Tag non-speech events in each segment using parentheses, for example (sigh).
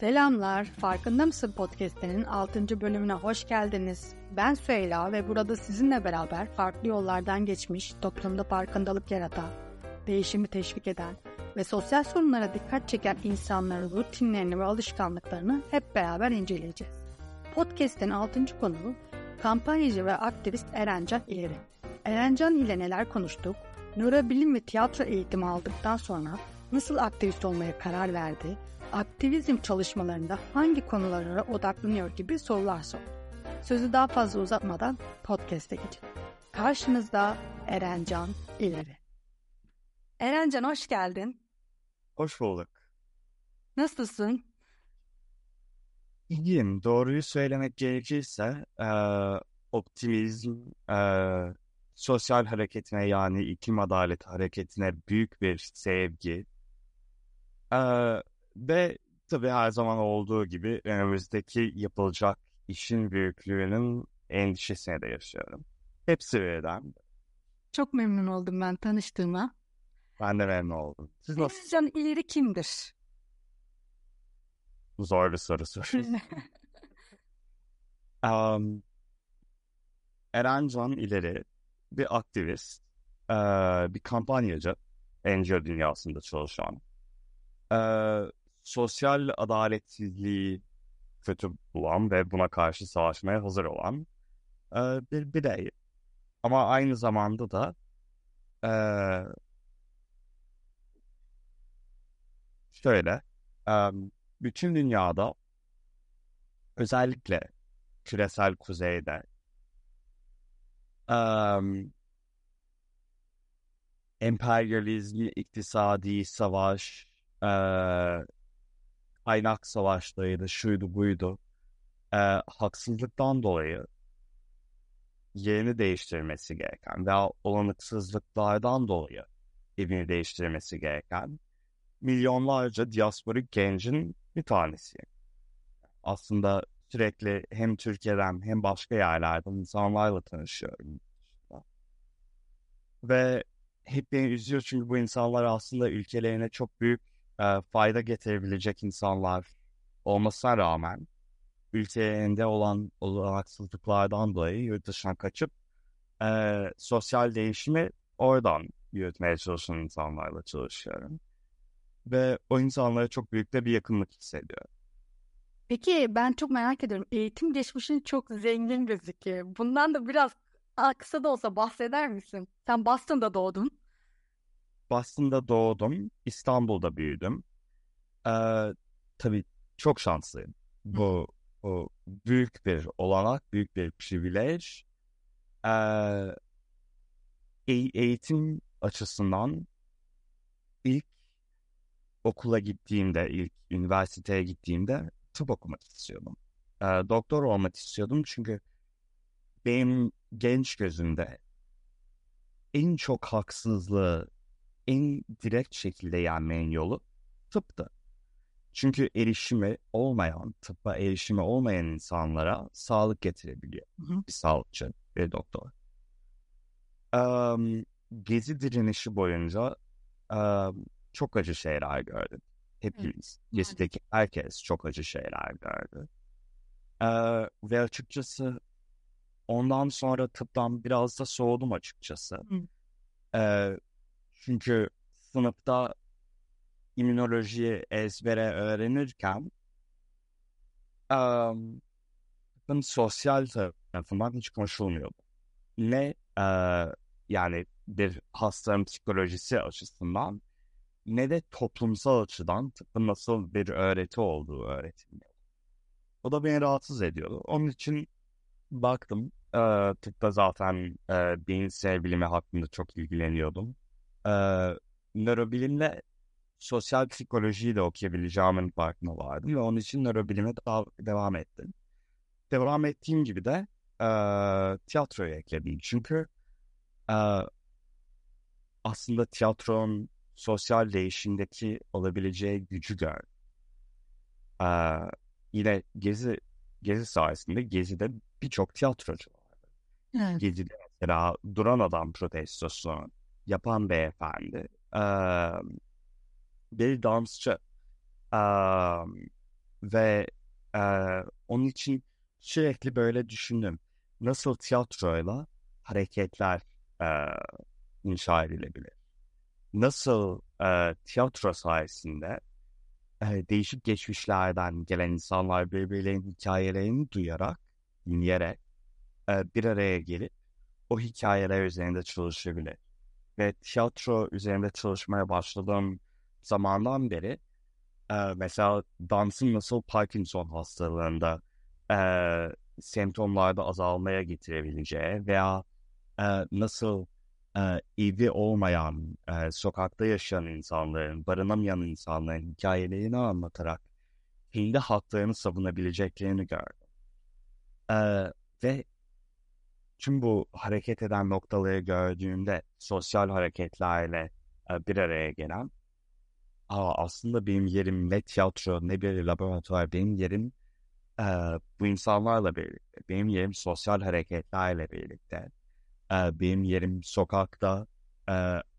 Selamlar, Farkında mısın podcast'inin 6. bölümüne hoş geldiniz. Ben Süheyla ve burada sizinle beraber farklı yollardan geçmiş, toplumda farkındalık yaratan, değişimi teşvik eden ve sosyal sorunlara dikkat çeken insanların rutinlerini ve alışkanlıklarını hep beraber inceleyeceğiz. Podcast'in 6. konuğu kampanyacı ve aktivist Erencan İleri. Erencan ile neler konuştuk, nörobilim ve tiyatro eğitimi aldıktan sonra nasıl aktivist olmaya karar verdi, aktivizm çalışmalarında hangi konulara odaklanıyor gibi sorular sor. Sözü daha fazla uzatmadan podcast'e geçelim. Karşınızda Erencan İleri. Erencan hoş geldin. Hoş bulduk. Nasılsın? İyiyim. Doğruyu söylemek gerekirse e, optimizm, e, sosyal hareketine yani iklim adaleti hareketine büyük bir sevgi e, ve tabii her zaman olduğu gibi önümüzdeki yapılacak işin büyüklüğünün endişesine de yaşıyorum. Hepsi birden. Çok memnun oldum ben tanıştığıma. Ben de memnun oldum. Siz nasıl? Erencan İleri kimdir? Zor bir soru soruyorsunuz. (laughs) um, Erencan İleri bir aktivist, bir kampanyacı, NGO dünyasında çalışan, sosyal adaletsizliği kötü bulan ve buna karşı savaşmaya hazır olan e, bir birey. Ama aynı zamanda da e, şöyle, e, bütün dünyada özellikle küresel kuzeyde um, emperyalizm, iktisadi savaş, e, kaynak savaşlarıydı, şuydu buydu. E, haksızlıktan dolayı yerini değiştirmesi gereken veya olanıksızlıklardan dolayı evini değiştirmesi gereken milyonlarca diasporik gencin bir tanesi. Aslında sürekli hem Türkiye'den hem başka yerlerden insanlarla tanışıyorum. Ve hep beni üzüyor çünkü bu insanlar aslında ülkelerine çok büyük e, fayda getirebilecek insanlar olmasına rağmen ülkelerinde olan olanaksızlıklardan dolayı yurt dışına kaçıp e, sosyal değişimi oradan yürütmeye çalışan insanlarla çalışıyorum. Ve o insanlara çok büyük de bir yakınlık hissediyorum. Peki ben çok merak ediyorum. Eğitim geçmişin çok zengin gözüküyor. Bundan da biraz kısa da olsa bahseder misin? Sen Boston'da doğdun. Boston'da doğdum. İstanbul'da büyüdüm. Ee, tabii çok şanslıyım. Bu, bu büyük bir olanak, büyük bir privilej. Ee, eğitim açısından ilk okula gittiğimde, ilk üniversiteye gittiğimde tıp okumak istiyordum. E, doktor olmak istiyordum çünkü benim genç gözümde en çok haksızlığı en direkt şekilde yenmenin yolu tıptı. Çünkü erişimi olmayan, tıbba erişimi olmayan insanlara sağlık getirebiliyor. Hı hı. Bir sağlıkçı, bir doktor. Um, gezi direnişi boyunca um, çok acı şeyler gördüm. Hepimiz, evet. gezideki herkes çok acı şeyler gördü. Ee, ve açıkçası ondan sonra tıptan biraz da soğudum açıkçası. Ee, çünkü sınıfta immünolojiyi ezbere öğrenirken um, sosyal tarafından hiç konuşulmuyordu. Ne e, yani bir hastanın psikolojisi açısından ne de toplumsal açıdan tıpın nasıl bir öğreti olduğu öğretilmiyor. O da beni rahatsız ediyordu. Onun için baktım e, tıpta zaten e, beyinsel bilimi hakkında çok ilgileniyordum. E, nörobilimle sosyal psikolojiyi de okuyabileceğimin farkına vardım ve onun için nörobilime daha devam ettim. Devam ettiğim gibi de e, tiyatroya ekledim. Çünkü e, aslında tiyatronun sosyal değişimdeki olabileceği gücü gör. Ee, yine Gezi Gezi sayesinde Gezi'de birçok tiyatrocu vardı. Evet. Gezi'de mesela Duran Adam protestosunu yapan beyefendi ee, bir dansçı ee, ve e, onun için sürekli böyle düşündüm. Nasıl tiyatroyla hareketler e, inşa edilebilir? Nasıl e, tiyatro sayesinde e, değişik geçmişlerden gelen insanlar birbirlerinin hikayelerini duyarak, dinleyerek e, bir araya gelip o hikayeler üzerinde çalışabilir. Ve tiyatro üzerinde çalışmaya başladığım zamandan beri e, mesela dansın nasıl Parkinson hastalığında e, semptomlarda azalmaya getirebileceği veya e, nasıl e, evi olmayan, e, sokakta yaşayan insanların, barınamayan insanların hikayelerini anlatarak kendi haklarını savunabileceklerini gördüm. E, ve tüm bu hareket eden noktaları gördüğümde sosyal hareketlerle e, bir araya gelen Aa, aslında benim yerim ne tiyatro ne bir laboratuvar benim yerim e, bu insanlarla birlikte benim yerim sosyal hareketlerle birlikte e, benim yerim sokakta e,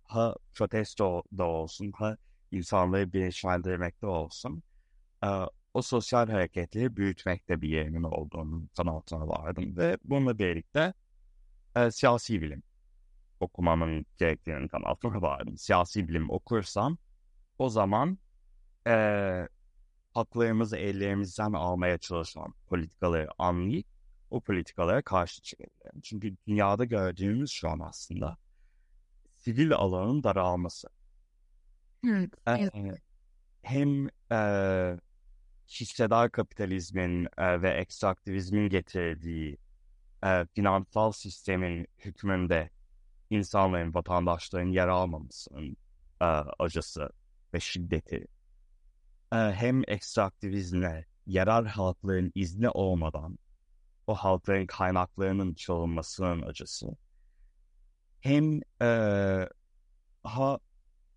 ha protesto da olsun ha insanları bilinçlendirmekte olsun. E, o sosyal hareketleri büyütmekte bir yerimin olduğunu kanaatine vardım ve bununla birlikte e, siyasi bilim okumamın gerektiğini kanaatine vardım. Siyasi bilim okursam o zaman e, haklarımızı ellerimizden almaya çalışan politikaları anlayıp o politikalara karşı çıkabilirim. Çünkü dünyada gördüğümüz şu an aslında sivil alanın daralması. Evet, e, hem e, hissedar kapitalizmin e, ve ekstraktivizmin getirdiği e, finansal sistemin hükmünde insanların, vatandaşların yer almamasının e, acısı ve şiddeti. E, hem ekstraktivizmle yarar halkların izni olmadan o halkların kaynaklarının çalınmasının acısı hem e, ha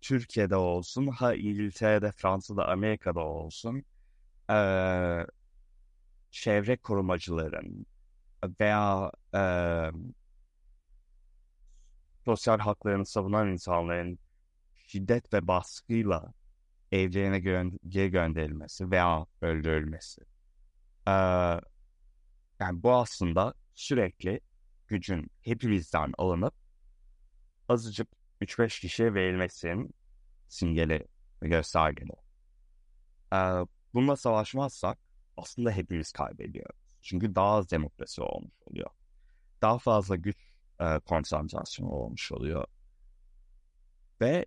Türkiye'de olsun ha İngiltere'de, Fransa'da, Amerika'da olsun e, çevre korumacıların veya e, sosyal haklarını savunan insanların şiddet ve baskıyla evlerine gö- geri gönderilmesi veya öldürülmesi. Ee, yani bu aslında sürekli gücün hepimizden alınıp azıcık 3-5 kişiye verilmesinin simgeli göstergeli. Ee, bununla savaşmazsak aslında hepimiz kaybediyoruz. Çünkü daha az demokrasi olmuş oluyor. Daha fazla güç e, konsantrasyonu olmuş oluyor. Ve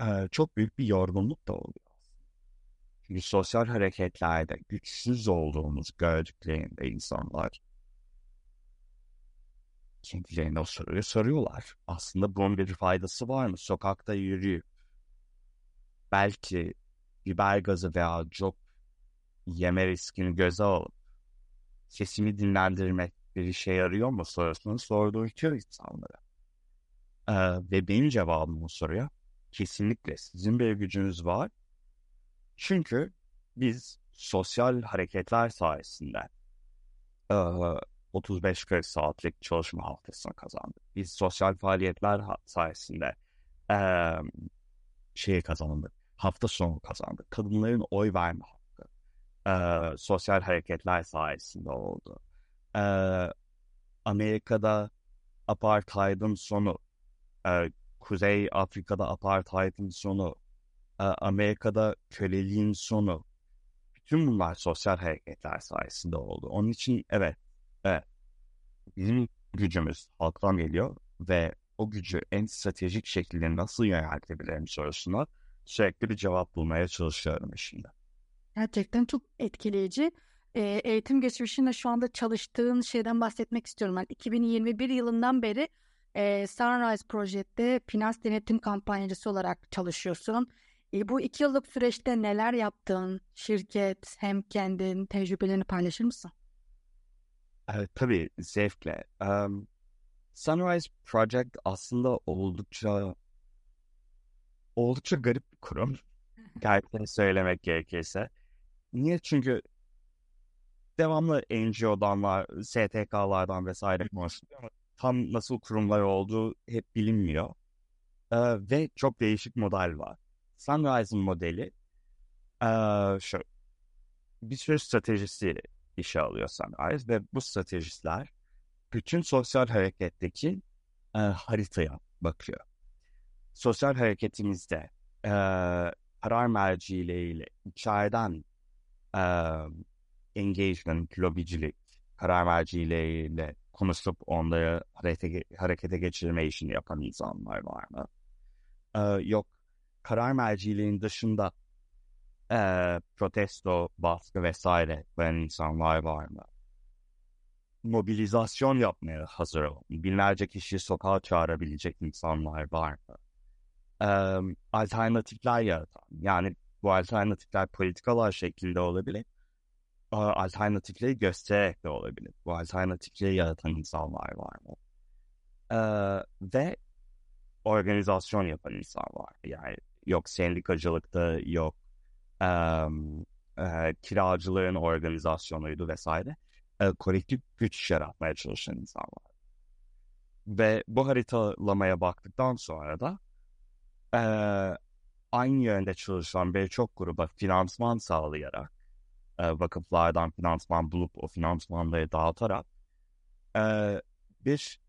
e, çok büyük bir yorgunluk da oluyor. Çünkü sosyal hareketlerde güçsüz olduğumuz gördüklerinde insanlar kendilerine o soruyu soruyorlar. Aslında bunun bir faydası var mı? Sokakta yürüyüp belki biber gazı veya cop yeme riskini göze alıp sesimi dinlendirmek bir işe yarıyor mu sorusunu sordurtuyor insanlara. Ee, ve benim cevabım bu soruya kesinlikle sizin bir gücünüz var. Çünkü biz sosyal hareketler sayesinde e, 35-40 saatlik çalışma haftasını kazandık. Biz sosyal faaliyetler sayesinde e, şeyi kazandık. Hafta sonu kazandık. Kadınların oy verme hakkı e, sosyal hareketler sayesinde oldu. E, Amerika'da apartheidin sonu, e, Kuzey Afrika'da apartheidin sonu, e, Amerika'da köleliğin sonu, bütün bunlar sosyal hareketler sayesinde oldu. Onun için evet, evet bizim gücümüz halktan geliyor ve o gücü en stratejik şekilde nasıl yöneltebilirim sorusuna sürekli bir cevap bulmaya çalışıyorum şimdi. Gerçekten çok etkileyici. E, eğitim geçmişinde şu anda çalıştığın şeyden bahsetmek istiyorum. Ben 2021 yılından beri e, Sunrise Project'te finans denetim kampanyacısı olarak çalışıyorsun. E, bu iki yıllık süreçte neler yaptın? Şirket hem kendin tecrübelerini paylaşır mısın? Evet, tabii zevkle. Um, Sunrise Project aslında oldukça oldukça garip bir kurum. (laughs) Gerçekten söylemek gerekirse. Niye? Çünkü devamlı NGO'dan var, STK'lardan vesaire konuşuluyor ama tam nasıl kurumlar olduğu hep bilinmiyor. Ee, ve çok değişik model var. Sunrise'ın modeli ee, şu. bir sürü stratejisi işe alıyor Sunrise ve bu stratejistler bütün sosyal hareketteki e, haritaya bakıyor. Sosyal hareketimizde e, karar mercileriyle içeriden engagement, lobicilik, karar mercileriyle konuşup onları harekete, harekete geçirme işini yapan insanlar var mı? Ee, yok karar merciliğinin dışında e, protesto, baskı vesaire veren insanlar var mı? Mobilizasyon yapmaya hazır olan, binlerce kişiyi sokağa çağırabilecek insanlar var mı? Ee, alternatifler yaratan, yani bu alternatifler politikalar şeklinde olabilir alternatifleri göstererek de olabilir. Bu alternatifleri yaratan insanlar var mı? Ee, ve organizasyon yapan insan var. Yani yok sendikacılıkta, yok e, e, kiracılığın organizasyonuydu vesaire. E, kolektif güç yaratmaya çalışan insan var. Ve bu haritalamaya baktıktan sonra da e, aynı yönde çalışan birçok gruba finansman sağlayarak e, vakıflardan finansman bulup o finansmanları dağıtarak e, bir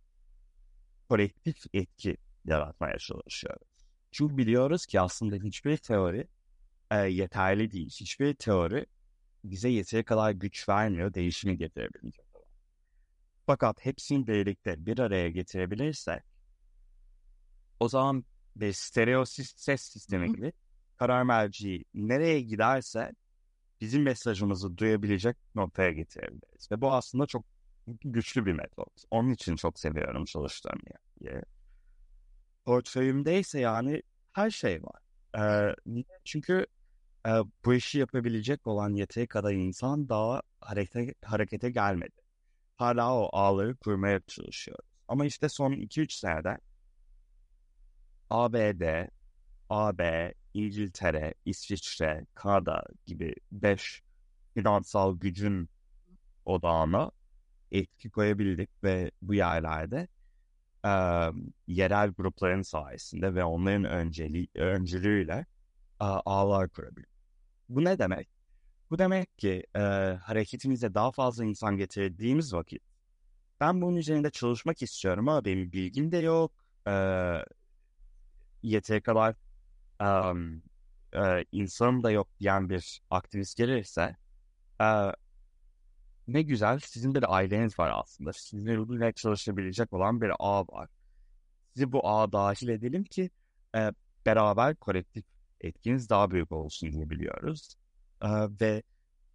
kolektif etki yaratmaya çalışıyoruz. Çünkü biliyoruz ki aslında hiçbir teori e, yeterli değil. Hiçbir teori bize yeteri kadar güç vermiyor, değişimi getirebilecek Fakat hepsini birlikte bir araya getirebilirsek o zaman bir stereo ses sistemi gibi karar merci nereye giderse bizim mesajımızı duyabilecek noktaya getirebiliriz. Ve bu aslında çok güçlü bir metot. Onun için çok seviyorum çalıştığım yeri. Portföyümde ise yani her şey var. Ee, çünkü e, bu işi yapabilecek olan yeteri kadar insan daha harekete, harekete gelmedi. Hala o ağları kurmaya çalışıyoruz. Ama işte son 2-3 senede ABD, AB, İngiltere, İsviçre, Kanada gibi beş finansal gücün odağına etki koyabildik ve bu yerlerde e, yerel grupların sayesinde ve onların önceliği, öncülüğüyle e, ağlar kurabildik. Bu ne demek? Bu demek ki e, hareketimize daha fazla insan getirdiğimiz vakit ben bunun üzerinde çalışmak istiyorum ama benim bilgim de yok. E, kadar um, e, insanım da yok diyen bir aktivist gelirse e, ne güzel sizin bir aileniz var aslında. Sizinle çalışabilecek olan bir ağ var. Sizi bu ağa dahil edelim ki e, beraber kolektif etkiniz daha büyük olsun diye biliyoruz. E, ve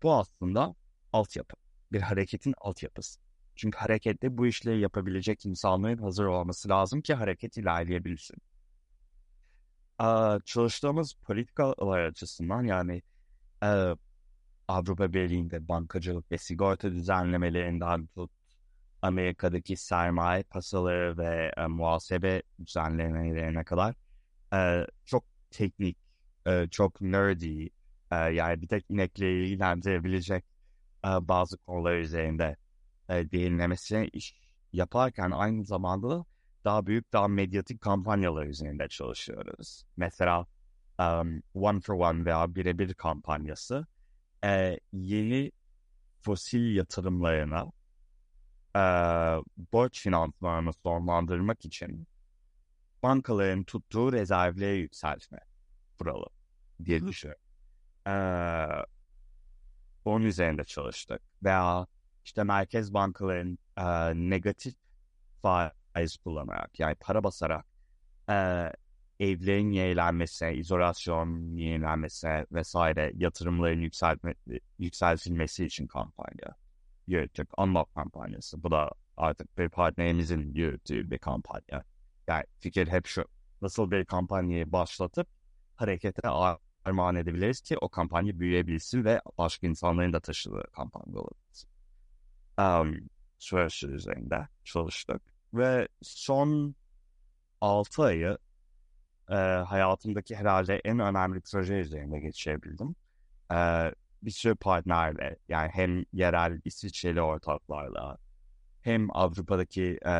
bu aslında altyapı. Bir hareketin altyapısı. Çünkü harekette bu işleri yapabilecek insanların hazır olması lazım ki hareket ilerleyebilsin çalıştığımız politikalar açısından yani e, Avrupa Birliği'nde bankacılık ve sigorta düzenlemelerinden tut Amerika'daki sermaye pasaları ve e, muhasebe düzenlemelerine kadar e, çok teknik, e, çok nerdy, e, yani bir tek inekleri ilgilendirebilecek e, bazı konular üzerinde e, değinlemesine iş yaparken aynı zamanda daha büyük, daha medyatik kampanyalar üzerinde çalışıyoruz. Mesela um, One for One veya birebir kampanyası e, yeni fosil yatırımlarına e, borç finansmanını sonlandırmak için bankaların tuttuğu rezervleri yükseltme kuralı diye düşünüyorum. Ee, onun üzerinde çalıştık. Veya işte merkez bankaların e, negatif faiz faiz kullanarak yani para basarak e, evlerin yenilenmesine, izolasyon yenilenmesine vesaire yatırımların yükseltme, yükseltilmesi için kampanya yürüttük. Unlock kampanyası. Bu da artık bir partnerimizin yürüttüğü bir kampanya. Yani fikir hep şu. Nasıl bir kampanyayı başlatıp harekete armağan edebiliriz ki o kampanya büyüyebilsin ve başka insanların da taşıdığı kampanya olabilsin. Um, süresi üzerinde çalıştık. Ve son 6 ayı e, hayatımdaki herhalde en önemli proje üzerinde geçirebildim. E, bir sürü partnerle yani hem yerel İsviçreli ortaklarla hem Avrupa'daki e,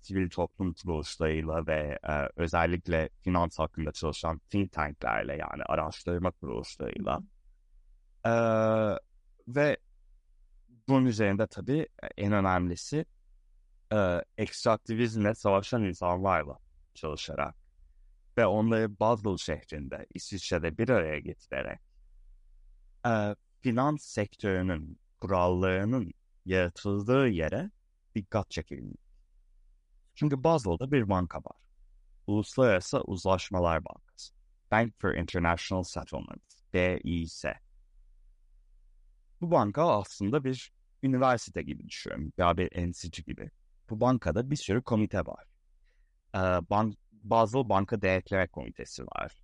sivil toplum kuruluşlarıyla ve e, özellikle finans hakkında çalışan think tanklerle yani araştırma kuruluşlarıyla e, üzerinde tabii en önemlisi e, ekstraktivizmle savaşan insanlarla çalışarak ve onları Basel şehrinde, İsviçre'de bir araya getirerek e, finans sektörünün kurallarının yaratıldığı yere dikkat çekilmiş. Çünkü Basel'da bir banka var. Uluslararası Uzlaşmalar Bankası. Bank for International Settlements, BIS. Bu banka aslında bir üniversite gibi düşünüyorum. Ya bir enstitü gibi. Bu bankada bir sürü komite var. Ee, bank, Basel Banka Denetleme Komitesi var.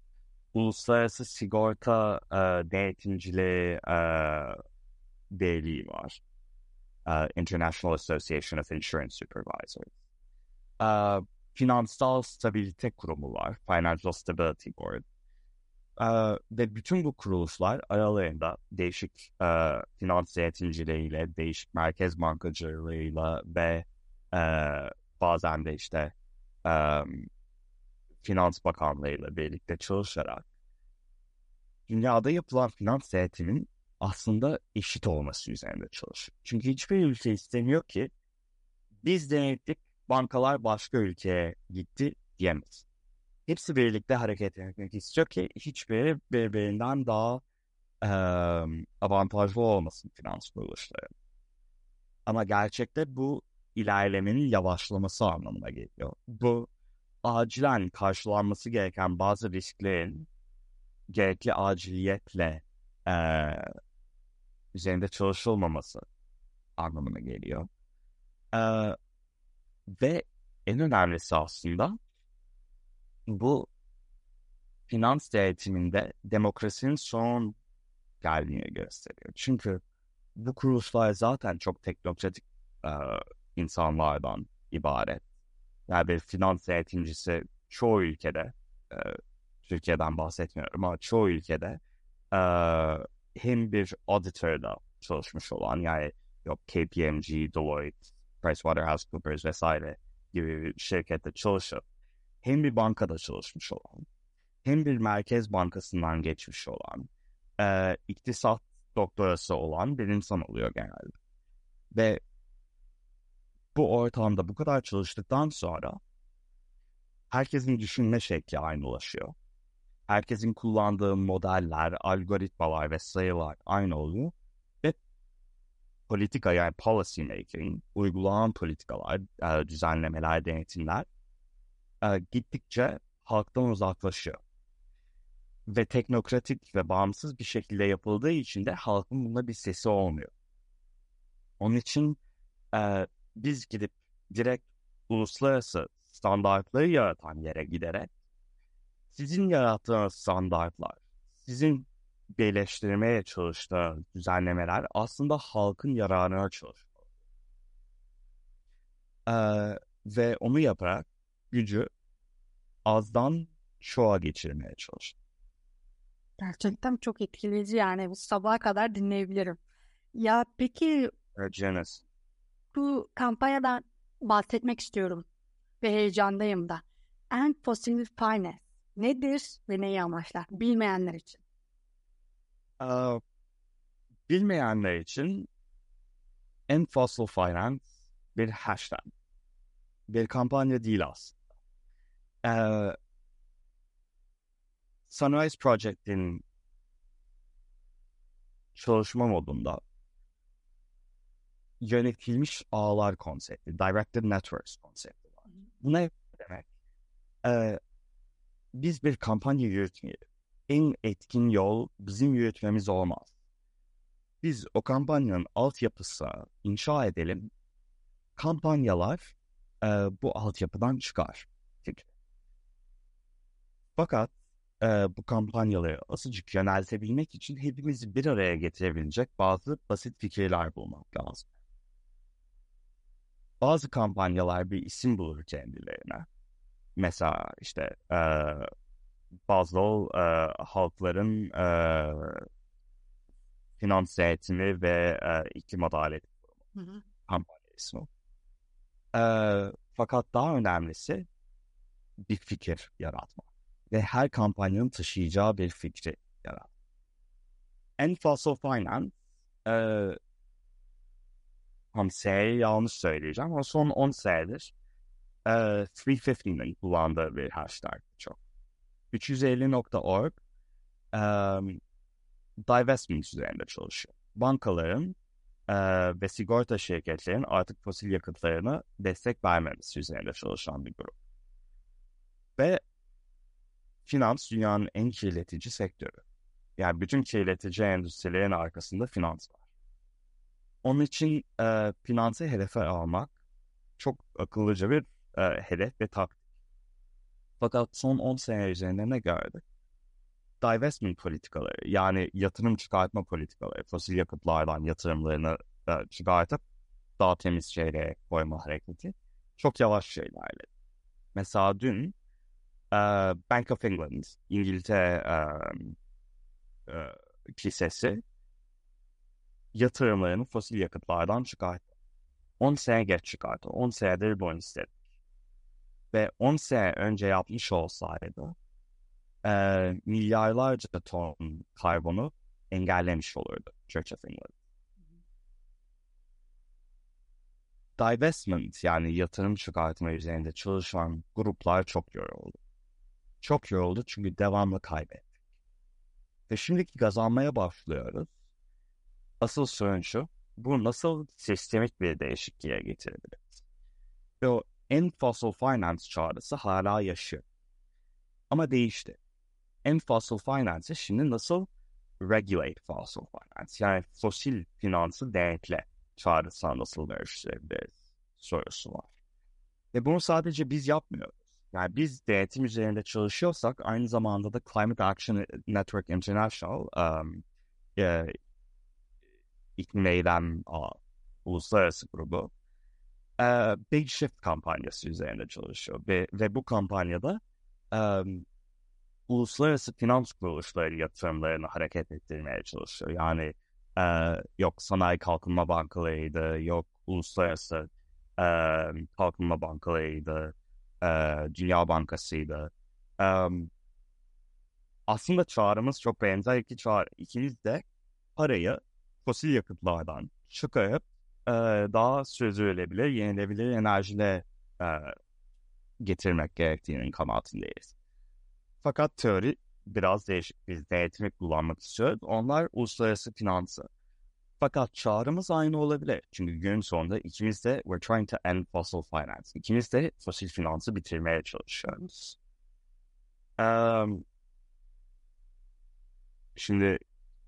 Uluslararası Sigorta e, Denetimciliği e, Birliği var. Uh, International Association of Insurance Supervisors. Uh, Finansal Stabilite Kurumu var. Financial Stability Board. Uh, ve bütün bu kuruluşlar aralarında değişik uh, finans denetimcileriyle, değişik merkez bankacılığıyla ve uh, bazen de işte um, Finans Bakanlığı'yla birlikte çalışarak dünyada yapılan finans denetimin aslında eşit olması üzerinde çalışıyor. Çünkü hiçbir ülke istemiyor ki biz denettik, bankalar başka ülkeye gitti diyemez. Hepsi birlikte hareket etmek istiyor ki hiçbiri birbirinden daha e, avantajlı olmasın finans kuruluşları. Ama gerçekte bu ilerlemenin yavaşlaması anlamına geliyor. Bu acilen karşılanması gereken bazı risklerin gerekli aciliyetle e, üzerinde çalışılmaması anlamına geliyor. E, ve en önemlisi aslında bu finans denetiminde demokrasinin son geldiğini gösteriyor. Çünkü bu kuruluşlar zaten çok teknokratik e, insanlardan ibaret. Yani bir finans denetimcisi çoğu ülkede, e, Türkiye'den bahsetmiyorum ama çoğu ülkede e, hem bir auditorda çalışmış olan yani yok KPMG, Deloitte, PricewaterhouseCoopers vesaire gibi bir şirkette çalışıp hem bir bankada çalışmış olan hem bir merkez bankasından geçmiş olan e, iktisat doktorası olan bir insan oluyor genelde. Ve bu ortamda bu kadar çalıştıktan sonra herkesin düşünme şekli aynılaşıyor. Herkesin kullandığı modeller, algoritmalar ve sayılar aynı oluyor. Ve politika yani policy making, uygulanan politikalar, e, düzenlemeler, denetimler e, gittikçe halktan uzaklaşıyor. Ve teknokratik ve bağımsız bir şekilde yapıldığı için de halkın bunda bir sesi olmuyor. Onun için e, biz gidip direkt uluslararası standartları yaratan yere giderek sizin yarattığınız standartlar, sizin birleştirmeye çalıştığınız düzenlemeler aslında halkın yararına çalışıyor. Ee, ve onu yaparak gücü azdan çoğa geçirmeye çalışıyor. Gerçekten çok etkileyici yani bu sabaha kadar dinleyebilirim. Ya peki Janice. Bu kampanyadan bahsetmek istiyorum ve heyecandayım da. End Fossil Finance nedir ve neyi amaçlar bilmeyenler için? Ee, bilmeyenler için End Fossil Finance bir hashtag. Bir kampanya değil aslında. Ee, Sunrise Project'in çalışma modunda yönetilmiş ağlar konsepti, Directed Networks konsepti var. Bu ne demek? Ee, biz bir kampanya yürütmeyelim. En etkin yol bizim yürütmemiz olmaz. Biz o kampanyanın altyapısını inşa edelim. Kampanyalar e, bu altyapıdan çıkar. Fakat e, bu kampanyaları azıcık yöneltebilmek için hepimizi bir araya getirebilecek bazı basit fikirler bulmak lazım. Bazı kampanyalar bir isim bulur kendilerine. Mesela işte e, Basel e, halkların e, finans eğitimi ve e, iklim adaleti kampanya ismi. E, fakat daha önemlisi bir fikir yaratmak ve her kampanyanın taşıyacağı bir fikri yaratmak. En Fossil Finance e, tam S'yi yanlış söyleyeceğim ama son 10 senedir e, 350'nin kullandığı bir hashtag çok. 350.org um, divestment üzerinde çalışıyor. Bankaların e, ve sigorta şirketlerin artık fosil yakıtlarına destek vermemesi üzerinde çalışan bir grup. Ve finans dünyanın en kirletici sektörü. Yani bütün kirletici endüstrilerin arkasında finans var. Onun için e, finansı hedefe almak çok akıllıca bir e, hedef ve taktik. Fakat son 10 sene üzerinde ne gördük? Divestment politikaları yani yatırım çıkartma politikaları, fosil yakıtlardan yatırımlarını e, çıkartıp daha temiz şeylere koyma hareketi çok yavaş şeylerle. Mesela dün e, Bank of England, İngiltere e, e, kilisesi yatırımlarını fosil yakıtlardan çıkarttı. 10 sene geç çıkarttı. 10 senedir bunu istedi. Ve 10 sene önce yapmış olsaydı e, milyarlarca ton karbonu engellemiş olurdu Church of England. Divestment yani yatırım çıkartma üzerinde çalışan gruplar çok yoruldu. Çok yoruldu çünkü devamlı kaybettik. Ve şimdiki kazanmaya başlıyoruz. Asıl sorun şu, bu nasıl sistemik bir değişikliğe getirebiliriz? Ve o en fossil finance çağrısı hala yaşıyor. Ama değişti. En fossil finance şimdi nasıl regulate fossil finance yani fosil finansı denetle çağrısına nasıl dönüştürebiliriz sorusu var. Ve bunu sadece biz yapmıyoruz. Yani biz denetim üzerinde çalışıyorsak aynı zamanda da Climate Action Network International um, iklim eylem a, uluslararası grubu e, Big Shift kampanyası üzerinde çalışıyor. Ve, ve bu kampanyada um, uluslararası finans kuruluşları yatırımlarını hareket ettirmeye çalışıyor. Yani e, yok sanayi kalkınma bankalarıydı, yok uluslararası e, kalkınma bankalarıydı, e, Dünya Bankası'ydı. E, aslında çağrımız çok benzer iki çağrı. İkimiz de parayı fosil yakıtlardan çıkarıp e, daha sürdürülebilir, yenilebilir enerjide e, getirmek gerektiğinin kanaatindeyiz. Fakat teori biraz değişik. Biz denetimi kullanmak istiyoruz. Onlar uluslararası finansı. Fakat çağrımız aynı olabilir. Çünkü gün sonunda ikimiz de we're trying to end fossil finance. İkimiz de fosil finansı bitirmeye çalışıyoruz. Um, şimdi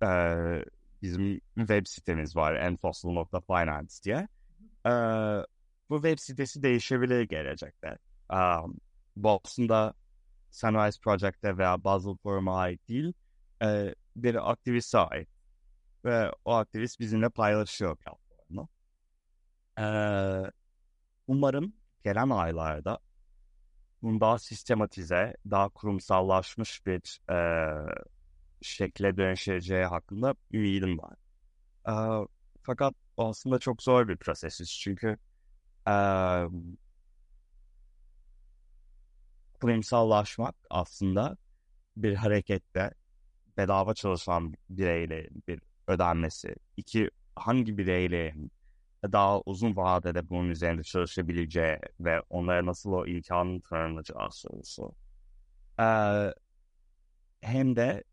uh, bizim web sitemiz var endfossil.finance diye. Uh, bu web sitesi değişebilir gelecekte. Um, bu aslında Sunrise Project'e veya Basel Forum'a ait değil, e, bir aktiviste ait. Ve o aktivist bizimle paylaşıyor platformu. E, umarım gelen aylarda bunun daha sistematize, daha kurumsallaşmış bir e, şekle dönüşeceği hakkında ümidim var. E, fakat aslında çok zor bir prosesiz çünkü e, kurumsallaşmak aslında bir harekette bedava çalışan bireylerin bir ödenmesi. İki, hangi bireylerin daha uzun vadede bunun üzerinde çalışabileceği ve onlara nasıl o imkanın tanınacağı sorusu. Ee, hem de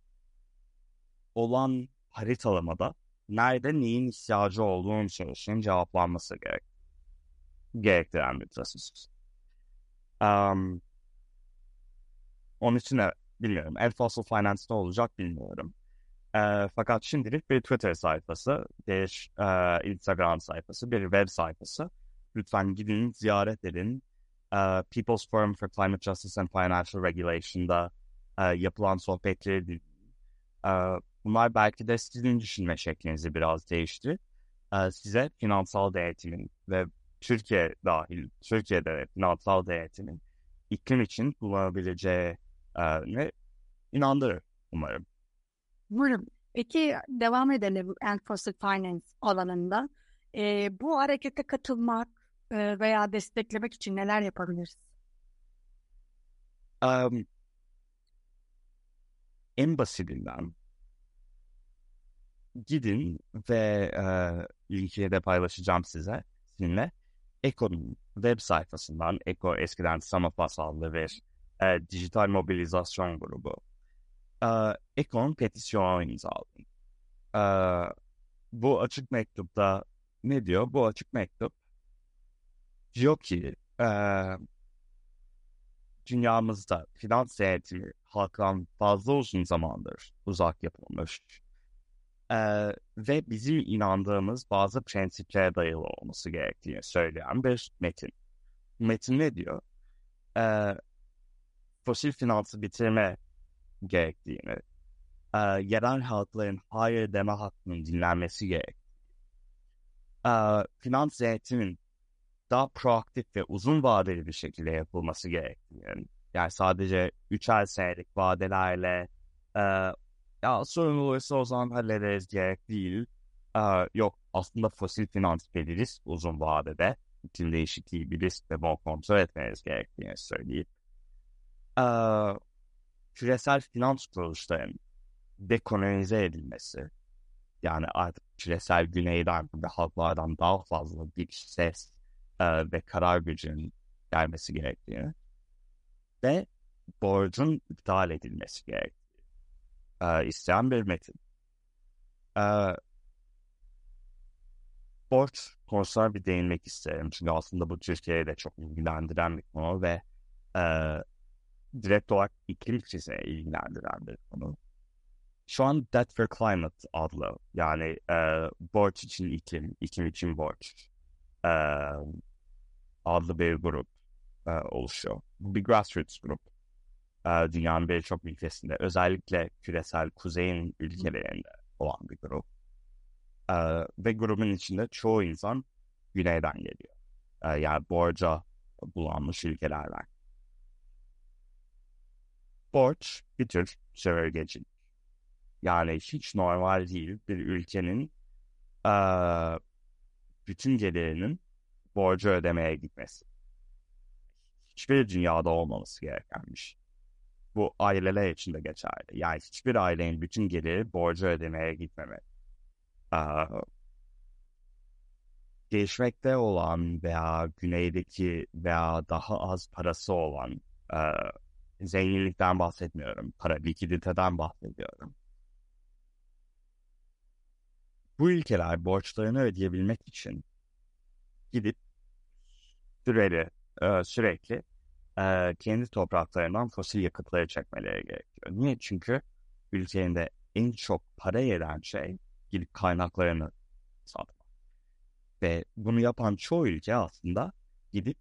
olan haritalamada nerede neyin ihtiyacı olduğunu sorusunun cevaplanması gerek gerektiren bir proses. Um, onun için de bilmiyorum. El Fossil Finance'da olacak bilmiyorum. E, fakat şimdilik bir Twitter sayfası, bir e, Instagram sayfası, bir web sayfası. Lütfen gidin, ziyaret edin. E, People's Forum for Climate Justice and Financial Regulation'da e, yapılan sohbetleri e, bunlar belki de sizin düşünme şeklinizi biraz değiştirir. E, size finansal denetimin ve Türkiye dahil, Türkiye'de finansal denetimin iklim için kullanabileceği ne inandırır umarım. Umarım. Peki devam edelim End Fossil Finance alanında. E, bu harekete katılmak e, veya desteklemek için neler yapabiliriz? Um, en basitinden gidin ve e, linki de paylaşacağım size sizinle. Eko'nun web sayfasından, Eko eskiden Samafas adlı bir e, dijital mobilizasyon grubu. E, Eko'nun petisyonu imzaladım. E, bu açık mektupta ne diyor? Bu açık mektup diyor ki e, dünyamızda finans denetimi halktan fazla uzun zamandır uzak yapılmış e, ve bizim inandığımız bazı prensiplere dayalı olması gerektiğini söyleyen bir metin. Metin ne diyor? E, fosil finansı bitirme gerektiğini, e, yerel halkların hayır deme hakkının dinlenmesi gerek. E, finans denetimin daha proaktif ve uzun vadeli bir şekilde yapılması gerektiğini, yani sadece üçer senelik vadelerle e, ya sorun olursa o zaman hallederiz gerek değil. E, yok aslında fosil finans bir risk uzun vadede iklim değişikliği bir risk ve bunu kontrol etmeniz gerektiğini söyleyip e, küresel finans kuruluşlarının dekolonize edilmesi yani artık küresel güneyden ve halklardan daha fazla bir ses e, ve karar gücünün gelmesi gerektiğini ve borcun iptal edilmesi gerektiğini e, isteyen bir metin. E, borç konusuna bir değinmek isterim. Çünkü aslında bu Türkiye'yi de çok ilgilendiren bir konu ve e, direkt olarak iklim krizine ilgilendiren bir konu. Şu an Debt for Climate adlı yani e, borç için iklim, iklim için borç e, adlı bir grup e, oluşuyor. Bir grassroots grup. E, dünyanın birçok ülkesinde özellikle küresel kuzeyin ülkelerinde olan bir grup. E, ve grubun içinde çoğu insan güneyden geliyor. E, yani borca bulanmış ülkelerden. Borç bir tür sömürgecilik. Yani hiç normal değil bir ülkenin bütün gelirinin borcu ödemeye gitmesi. Hiçbir dünyada olmaması gerekenmiş. Bu aileler için de geçerli. Yani hiçbir ailenin bütün geliri borcu ödemeye gitmemeli. Ee, gelişmekte olan veya güneydeki veya daha az parası olan e, zenginlikten bahsetmiyorum. Para, likiditeden bahsediyorum. Bu ülkeler borçlarını ödeyebilmek için gidip süreli, e, sürekli e, kendi topraklarından fosil yakıtları çekmeleri gerekiyor. Niye? Çünkü ülkenin en çok para eden şey gidip kaynaklarını satmak. Ve bunu yapan çoğu ülke aslında gidip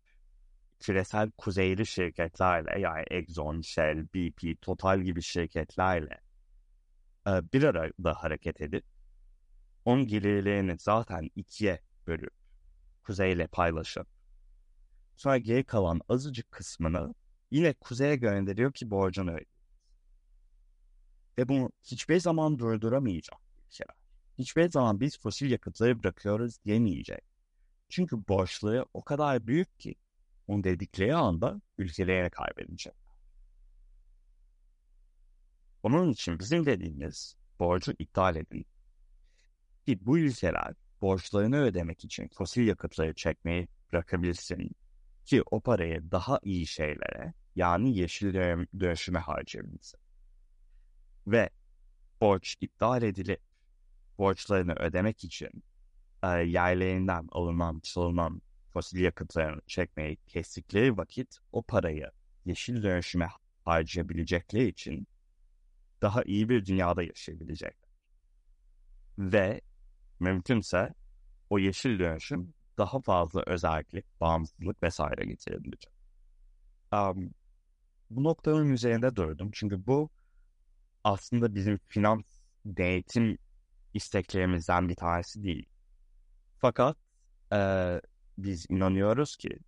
küresel kuzeyli şirketlerle yani Exxon, Shell, BP, Total gibi şirketlerle e, bir arada hareket edip onun gelirlerini zaten ikiye bölüp kuzeyle paylaşıp sonra geri kalan azıcık kısmını yine kuzeye gönderiyor ki borcunu ödeyin. Ve bunu hiçbir zaman durduramayacak ülkeler. Hiçbir zaman biz fosil yakıtları bırakıyoruz diyemeyecek. Çünkü borçları o kadar büyük ki onu dedikleri anda ülkelerine kaybedecek. Onun için bizim dediğimiz borcu iptal edin. Ki bu ülkeler borçlarını ödemek için fosil yakıtları çekmeyi bırakabilsin ki o parayı daha iyi şeylere yani yeşil dönüşüme harcayabilsin. Ve borç iptal edilip borçlarını ödemek için e, yerlerinden alınan, çalınan fosil yakıtlarını çekmeyi kestikleri vakit o parayı yeşil dönüşüme harcayabilecekleri için daha iyi bir dünyada yaşayabilecekler. Ve mümkünse o yeşil dönüşüm daha fazla özellik, bağımsızlık vesaire getirebilecek. Um, bu noktanın üzerinde durdum. Çünkü bu aslında bizim finans denetim isteklerimizden bir tanesi değil. Fakat e, biz inanıyoruz ki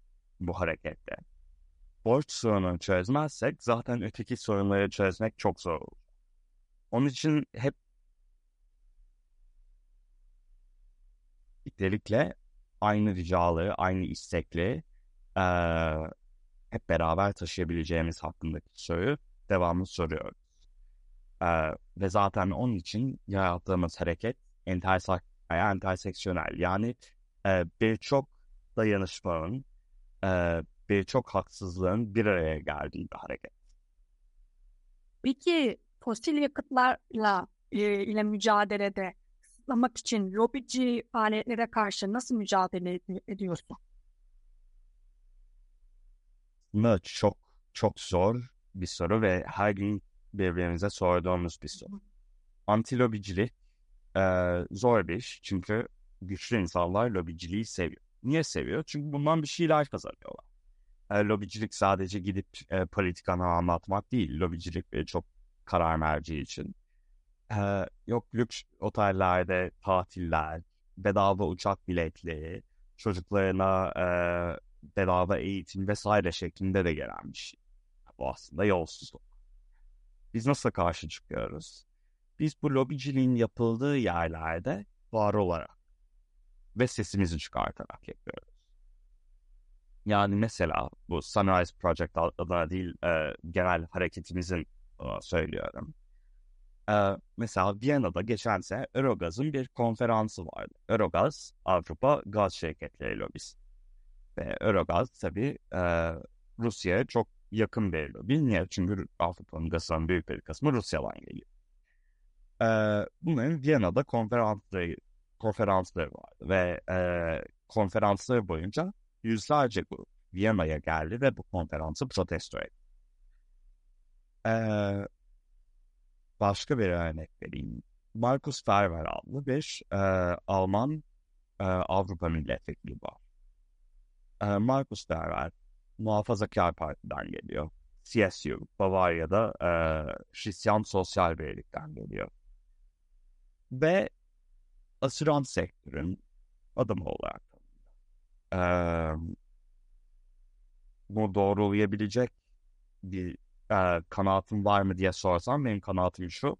bu harekette borç sorununu çözmezsek zaten öteki sorunları çözmek çok zor olur. Onun için hep birlikte aynı ricaları, aynı istekli e, hep beraber taşıyabileceğimiz hakkındaki soruyu devamlı soruyoruz. E, ve zaten onun için yarattığımız hareket intersak interseksiyonel yani e, birçok dayanışmanın, e, birçok haksızlığın bir araya geldiği bir hareket. Peki fosil yakıtlarla e, ile mücadelede kısıtlamak için lobici faaliyetlere karşı nasıl mücadele ediyorsun? Aslında çok çok zor bir soru ve her gün birbirimize sorduğumuz bir soru. Antilobicilik e, zor bir iş çünkü güçlü insanlar lobiciliği seviyor. Niye seviyor? Çünkü bundan bir şeyler kazanıyorlar. E, lobicilik sadece gidip e, politikanı anlatmak değil. Lobicilik bir çok karar merci için. E, yok lüks otellerde tatiller, bedava uçak biletleri, çocuklarına e, bedava eğitim vesaire şeklinde de gelen bir şey. Bu aslında yolsuzluk. Biz nasıl karşı çıkıyoruz? Biz bu lobiciliğin yapıldığı yerlerde var olarak ve sesimizi çıkartarak yapıyoruz. Yani mesela bu Sunrise Project adına değil e, genel hareketimizin e, söylüyorum. E, mesela Viyana'da geçen sene Eurogaz'ın bir konferansı vardı. Eurogaz Avrupa Gaz Şirketleri Lobisi. Ve Eurogaz tabii e, Rusya'ya çok yakın bir lobi. Niye? Çünkü Avrupa'nın gazının büyük bir kısmı Rusya'dan geliyor. E, bunların Viyana'da konferansları, konferansları vardı ve e, konferansları boyunca yüzlerce grup Viyana'ya geldi ve bu konferansı protesto etti. Ee, başka bir örnek vereyim. Markus Ferber adlı bir e, Alman e, Avrupa milletvekili var. E, Markus Ferber muhafazakar partiden geliyor. CSU, Bavarya'da e, Hristiyan Sosyal Birlik'ten geliyor. Ve asürans sektörün adamı olarak e, bunu doğrulayabilecek bir e, kanaatim var mı diye sorsam benim kanaatim şu.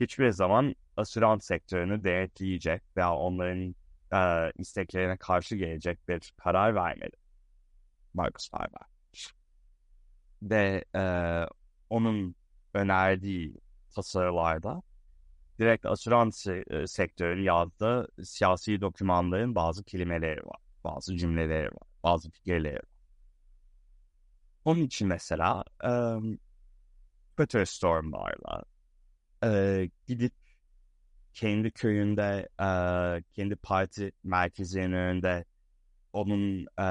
Hiçbir zaman asürans sektörünü denetleyecek veya onların e, isteklerine karşı gelecek bir karar vermedi. Marcus Ferber. Ve e, onun önerdiği tasarılarda direkt asürans e, sektörünün yazdığı siyasi dokümanların bazı kelimeleri var, bazı cümleleri var, bazı fikirleri var. Onun için mesela Twitter Storm'larla e, gidip kendi köyünde, e, kendi parti merkezinin önünde onun e,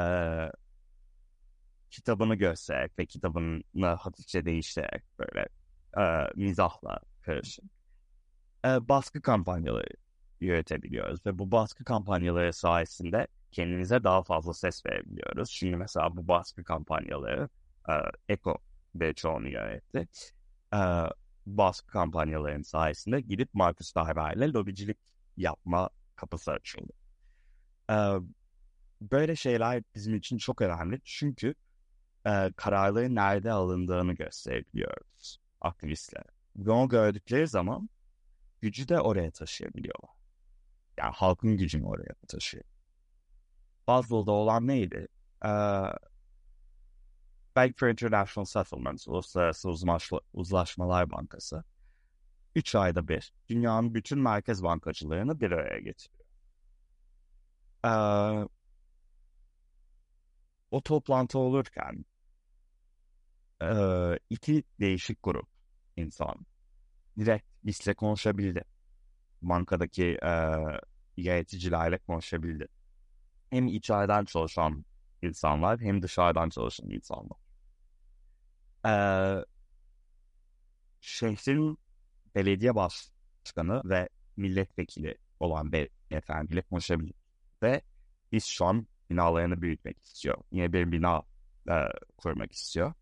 kitabını göstererek ve kitabını hafifçe değiştirerek böyle e, mizahla karışık e, baskı kampanyaları yönetebiliyoruz ve bu baskı kampanyaları sayesinde kendimize daha fazla ses verebiliyoruz. Şimdi mesela bu baskı kampanyaları e, Eko ve çoğunu yönetti. E, baskı kampanyalarının sayesinde gidip Marcus Ferber ile lobicilik yapma kapısı açıldı. E, böyle şeyler bizim için çok önemli çünkü e, kararların nerede alındığını gösterebiliyoruz aktivistler. Ve onu gördükleri zaman gücü de oraya taşıyabiliyorlar. Yani halkın gücünü oraya taşıyor. Basel'da olan neydi? Ee, Bank for International Settlements, Uluslararası Uzlaşma, Uzlaşmalar Bankası, 3 ayda bir dünyanın bütün merkez bankacılarını bir araya getiriyor. Ee, o toplantı olurken e, iki değişik grup insan direkt bizle konuşabildi. Bankadaki e, yöneticilerle konuşabildi. Hem içeriden çalışan insanlar hem dışarıdan çalışan insanlar. Ee, şehrin belediye başkanı ve milletvekili olan beyefendiyle konuşabilir. Ve biz şu an binalarını büyütmek istiyor. Yine bir bina e, kurmak istiyor.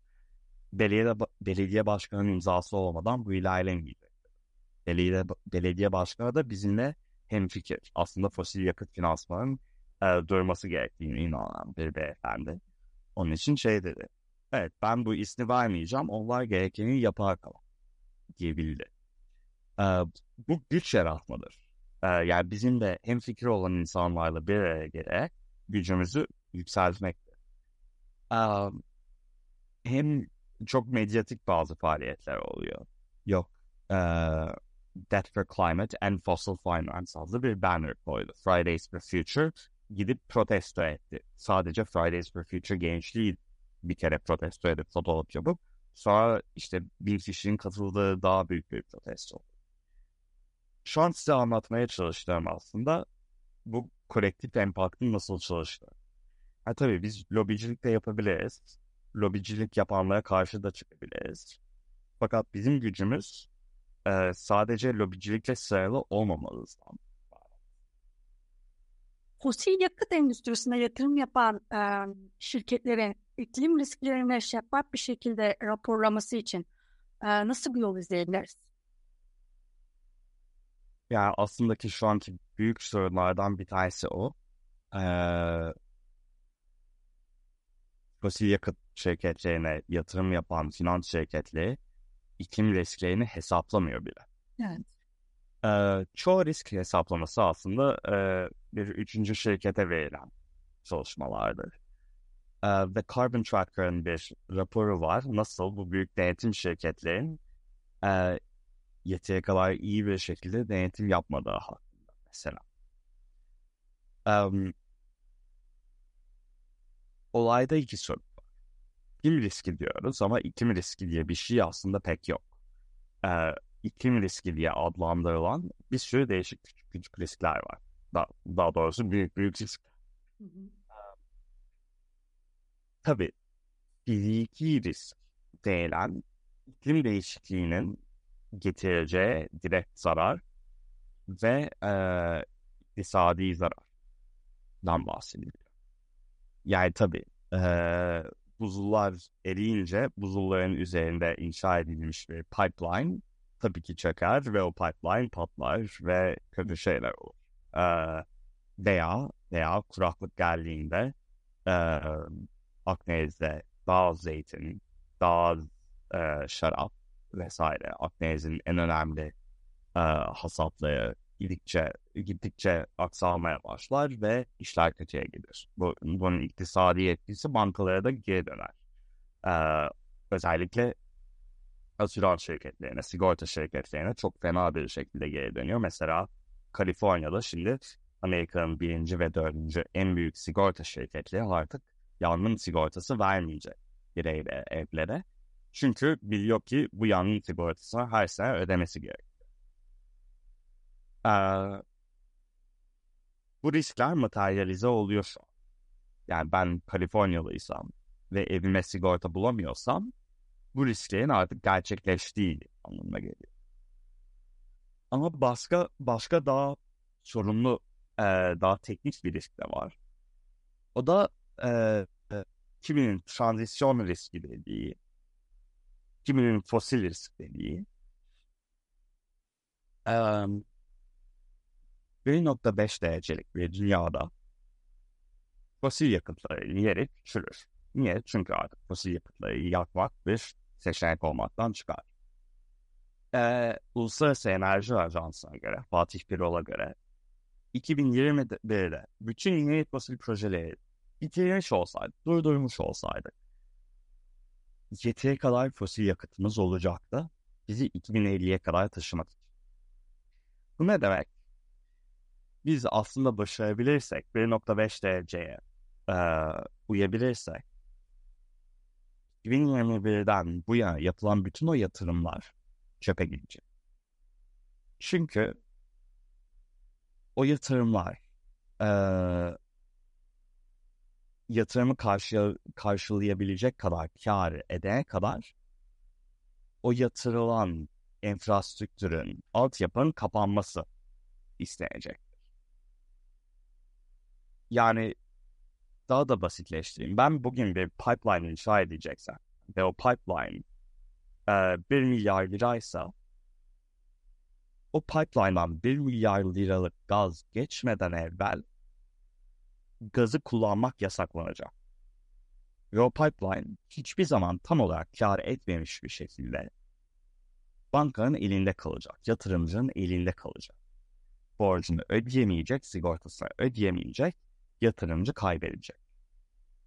Belediye, belediye başkanının imzası olmadan bu ilerlemeyecek. Belediye, belediye başkanı da bizimle hem fikir. Aslında fosil yakıt finansmanın e, durması gerektiğini inanan bir beyefendi. Onun için şey dedi. Evet ben bu ismi vermeyeceğim. Onlar gerekeni yapar kalan diyebildi. E, bu güç yaratmadır. E, yani bizim de hem fikir olan insanlarla bir araya gelerek gücümüzü yükseltmektir. E, hem çok medyatik bazı faaliyetler oluyor. Yok. E, Death for Climate and Fossil Finance adlı bir banner koydu. Fridays for Future gidip protesto etti. Sadece Fridays for Future gençliği bir kere protesto edip fotoğraf yapıp sonra işte bir kişinin katıldığı daha büyük bir protesto. Şu an size anlatmaya çalıştığım aslında bu kolektif empatinin nasıl çalıştığı. Ha tabii biz lobicilik de yapabiliriz. Lobicilik yapanlara karşı da çıkabiliriz. Fakat bizim gücümüz e, sadece lobicilikle sınırlı olmamalıyızdan. Fosil yakıt endüstrisine yatırım yapan e, şirketlerin iklim risklerini şeffaf bir şekilde raporlaması için e, nasıl bir yol izleyebiliriz? Yani aslında ki şu anki büyük sorunlardan bir tanesi o. Ee, fosil yakıt şirketlerine yatırım yapan finans şirketleri iklim risklerini hesaplamıyor bile. Evet. Ee, çoğu risk hesaplaması aslında e, bir üçüncü şirkete verilen çalışmalardır. Ve Carbon Tracker'ın bir raporu var. Nasıl bu büyük denetim şirketlerin e, yeteri kadar iyi bir şekilde denetim yapmadığı hakkında mesela. Um, olayda iki sorun var. İklim riski diyoruz ama iklim riski diye bir şey aslında pek yok. Ee, iklim riski diye adlandırılan bir sürü değişik küçük küçük riskler var. Daha, daha doğrusu büyük büyük risk. Hı hı. Tabii fiziki risk denilen iklim değişikliğinin getireceği direkt zarar ve e, iktisadi zarardan bahsediliyor. Yani tabii e, buzullar eriyince buzulların üzerinde inşa edilmiş bir pipeline tabii ki çöker ve o pipeline patlar ve kötü şeyler olur. E, veya veya kuraklık geldiğinde e, Akdeniz'de daha az zeytin, daha az e, şarap vesaire Akdeniz'in en önemli e, hasatları gidikçe gittikçe aksalmaya başlar ve işler kötüye gider. Bu, bunun iktisadi etkisi bankalara da geri döner. Ee, özellikle asürans şirketlerine, sigorta şirketlerine çok fena bir şekilde geri dönüyor. Mesela Kaliforniya'da şimdi Amerika'nın birinci ve dördüncü en büyük sigorta şirketleri artık yangın sigortası vermeyecek bireyle evlere. Çünkü biliyor ki bu yangın sigortasını her sene ödemesi gerekiyor. Ee, bu riskler materyalize oluyor şu an. Yani ben Kaliforniyalıysam ve evime sigorta bulamıyorsam bu risklerin artık gerçekleştiği anlamına geliyor. Ama başka başka daha sorunlu, e, daha teknik bir risk de var. O da e, kiminin transisyon riski dediği, kiminin fosil risk dediği. Um, 1.5 derecelik bir dünyada fosil yakıtların yeri küçülür. Niye? Çünkü artık fosil yakıtları yakmak bir seçenek olmaktan çıkar. Ee, Uluslararası Enerji Ajansı'na göre, Fatih Birol'a göre 2021'de bütün yeni fosil projeleri bitirmiş olsaydı, durdurmuş olsaydı yeteri kadar fosil yakıtımız olacaktı bizi 2050'ye kadar taşımak için. Bu ne demek? Biz aslında başarabilirsek 1.5 dereceye e, uyabilirsek 2021'den bu yana yapılan bütün o yatırımlar çöpe gidecek. Çünkü o yatırımlar yatırımı karşı, karşılayabilecek kadar kar edene kadar o yatırılan infrastruktürün, altyapının kapanması istenecektir. Yani daha da basitleştireyim. Ben bugün bir pipeline inşa edeceksem ve o pipeline e, 1 milyar liraysa o pipeline'dan 1 milyar liralık gaz geçmeden evvel gazı kullanmak yasaklanacak. O pipeline hiçbir zaman tam olarak kar etmemiş bir şekilde bankanın elinde kalacak, yatırımcının elinde kalacak. Borcunu ödeyemeyecek, sigortasını ödeyemeyecek, yatırımcı kaybedecek.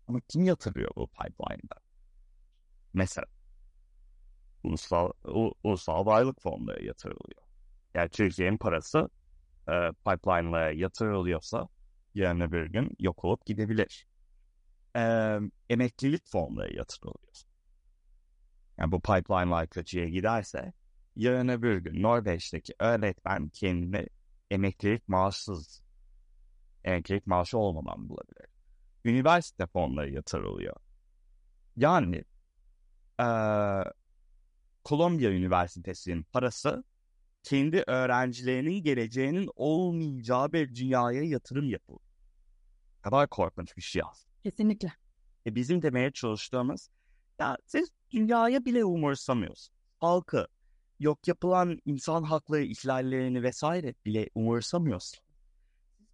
Ama kim yatırıyor bu pipeline'da? Mesela Ulusal, u, ulusal varlık fonları yatırılıyor. Yani Türkiye'nin parası e, pipeline'lara yatırılıyorsa yarın bir gün yok olup gidebilir. E, emeklilik fonları yatırılıyor. Yani bu pipeline'lar kötüye giderse yarın bir gün Norveç'teki öğretmen kendini emeklilik maaşsız emeklilik maaşı olmadan bulabilir. Üniversite fonları yatırılıyor. Yani e, Kolombiya Üniversitesi'nin parası kendi öğrencilerinin geleceğinin olmayacağı bir dünyaya yatırım yapılıyor. Kadar korkunç bir şey aslında. Kesinlikle. E bizim demeye çalıştığımız ya siz dünyaya bile umursamıyorsunuz. Halkı, yok yapılan insan hakları ihlallerini vesaire bile umursamıyorsunuz.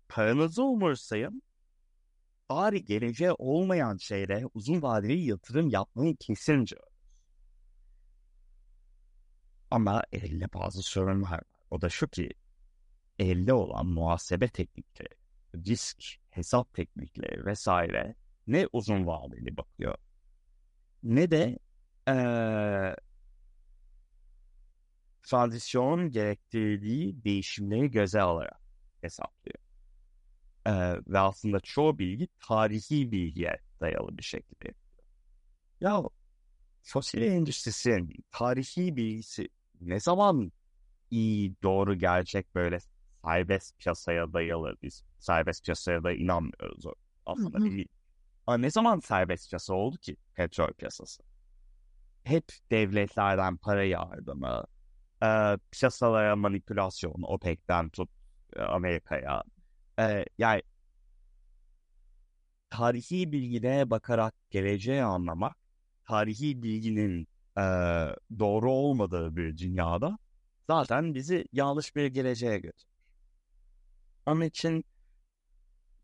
Paranızı umursayın, bari geleceğe olmayan şeylere uzun vadeli yatırım yapmayı kesince. Ama elde bazı sorunlar var. O da şu ki elde olan muhasebe teknikleri, risk, hesap teknikleri vesaire ne uzun vadeli bakıyor ne de ee, transisyonun gerektirdiği değişimleri göze alarak hesaplıyor. Ee, ve aslında çoğu bilgi tarihi bilgiye dayalı bir şekilde. Ya fosil endüstrisinin tarihi bilgisi ne zaman iyi, doğru, gerçek böyle serbest piyasaya dayalı biz serbest piyasaya da inanmıyoruz aslında. Hı hı. Ama ne zaman serbest piyasa oldu ki petrol piyasası? Hep devletlerden para yardımı, e, piyasalara manipülasyon, OPEC'ten tut e, Amerika'ya. E, yani tarihi bilgine bakarak geleceği anlamak, tarihi bilginin e, doğru olmadığı bir dünyada zaten bizi yanlış bir geleceğe götürür. Onun için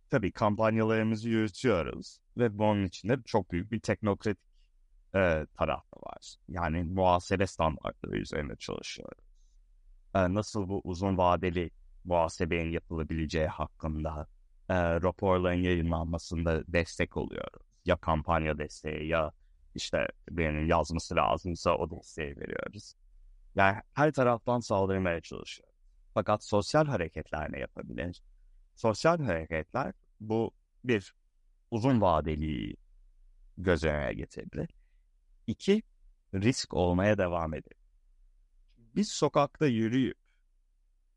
tabii kampanyalarımızı yürütüyoruz ve bunun içinde çok büyük bir teknokratik e, taraf da var. Yani muhasebe standartları üzerine çalışıyoruz. E, nasıl bu uzun vadeli muhasebenin yapılabileceği hakkında e, raporların yayınlanmasında destek oluyoruz. Ya kampanya desteği ya işte birinin yazması lazımsa o desteği veriyoruz. Yani her taraftan saldırmaya çalışıyoruz. Fakat sosyal hareketler ne yapabilir? Sosyal hareketler bu bir uzun vadeli göz önüne getirebilir. İki, risk olmaya devam edebilir. Biz sokakta yürüyüp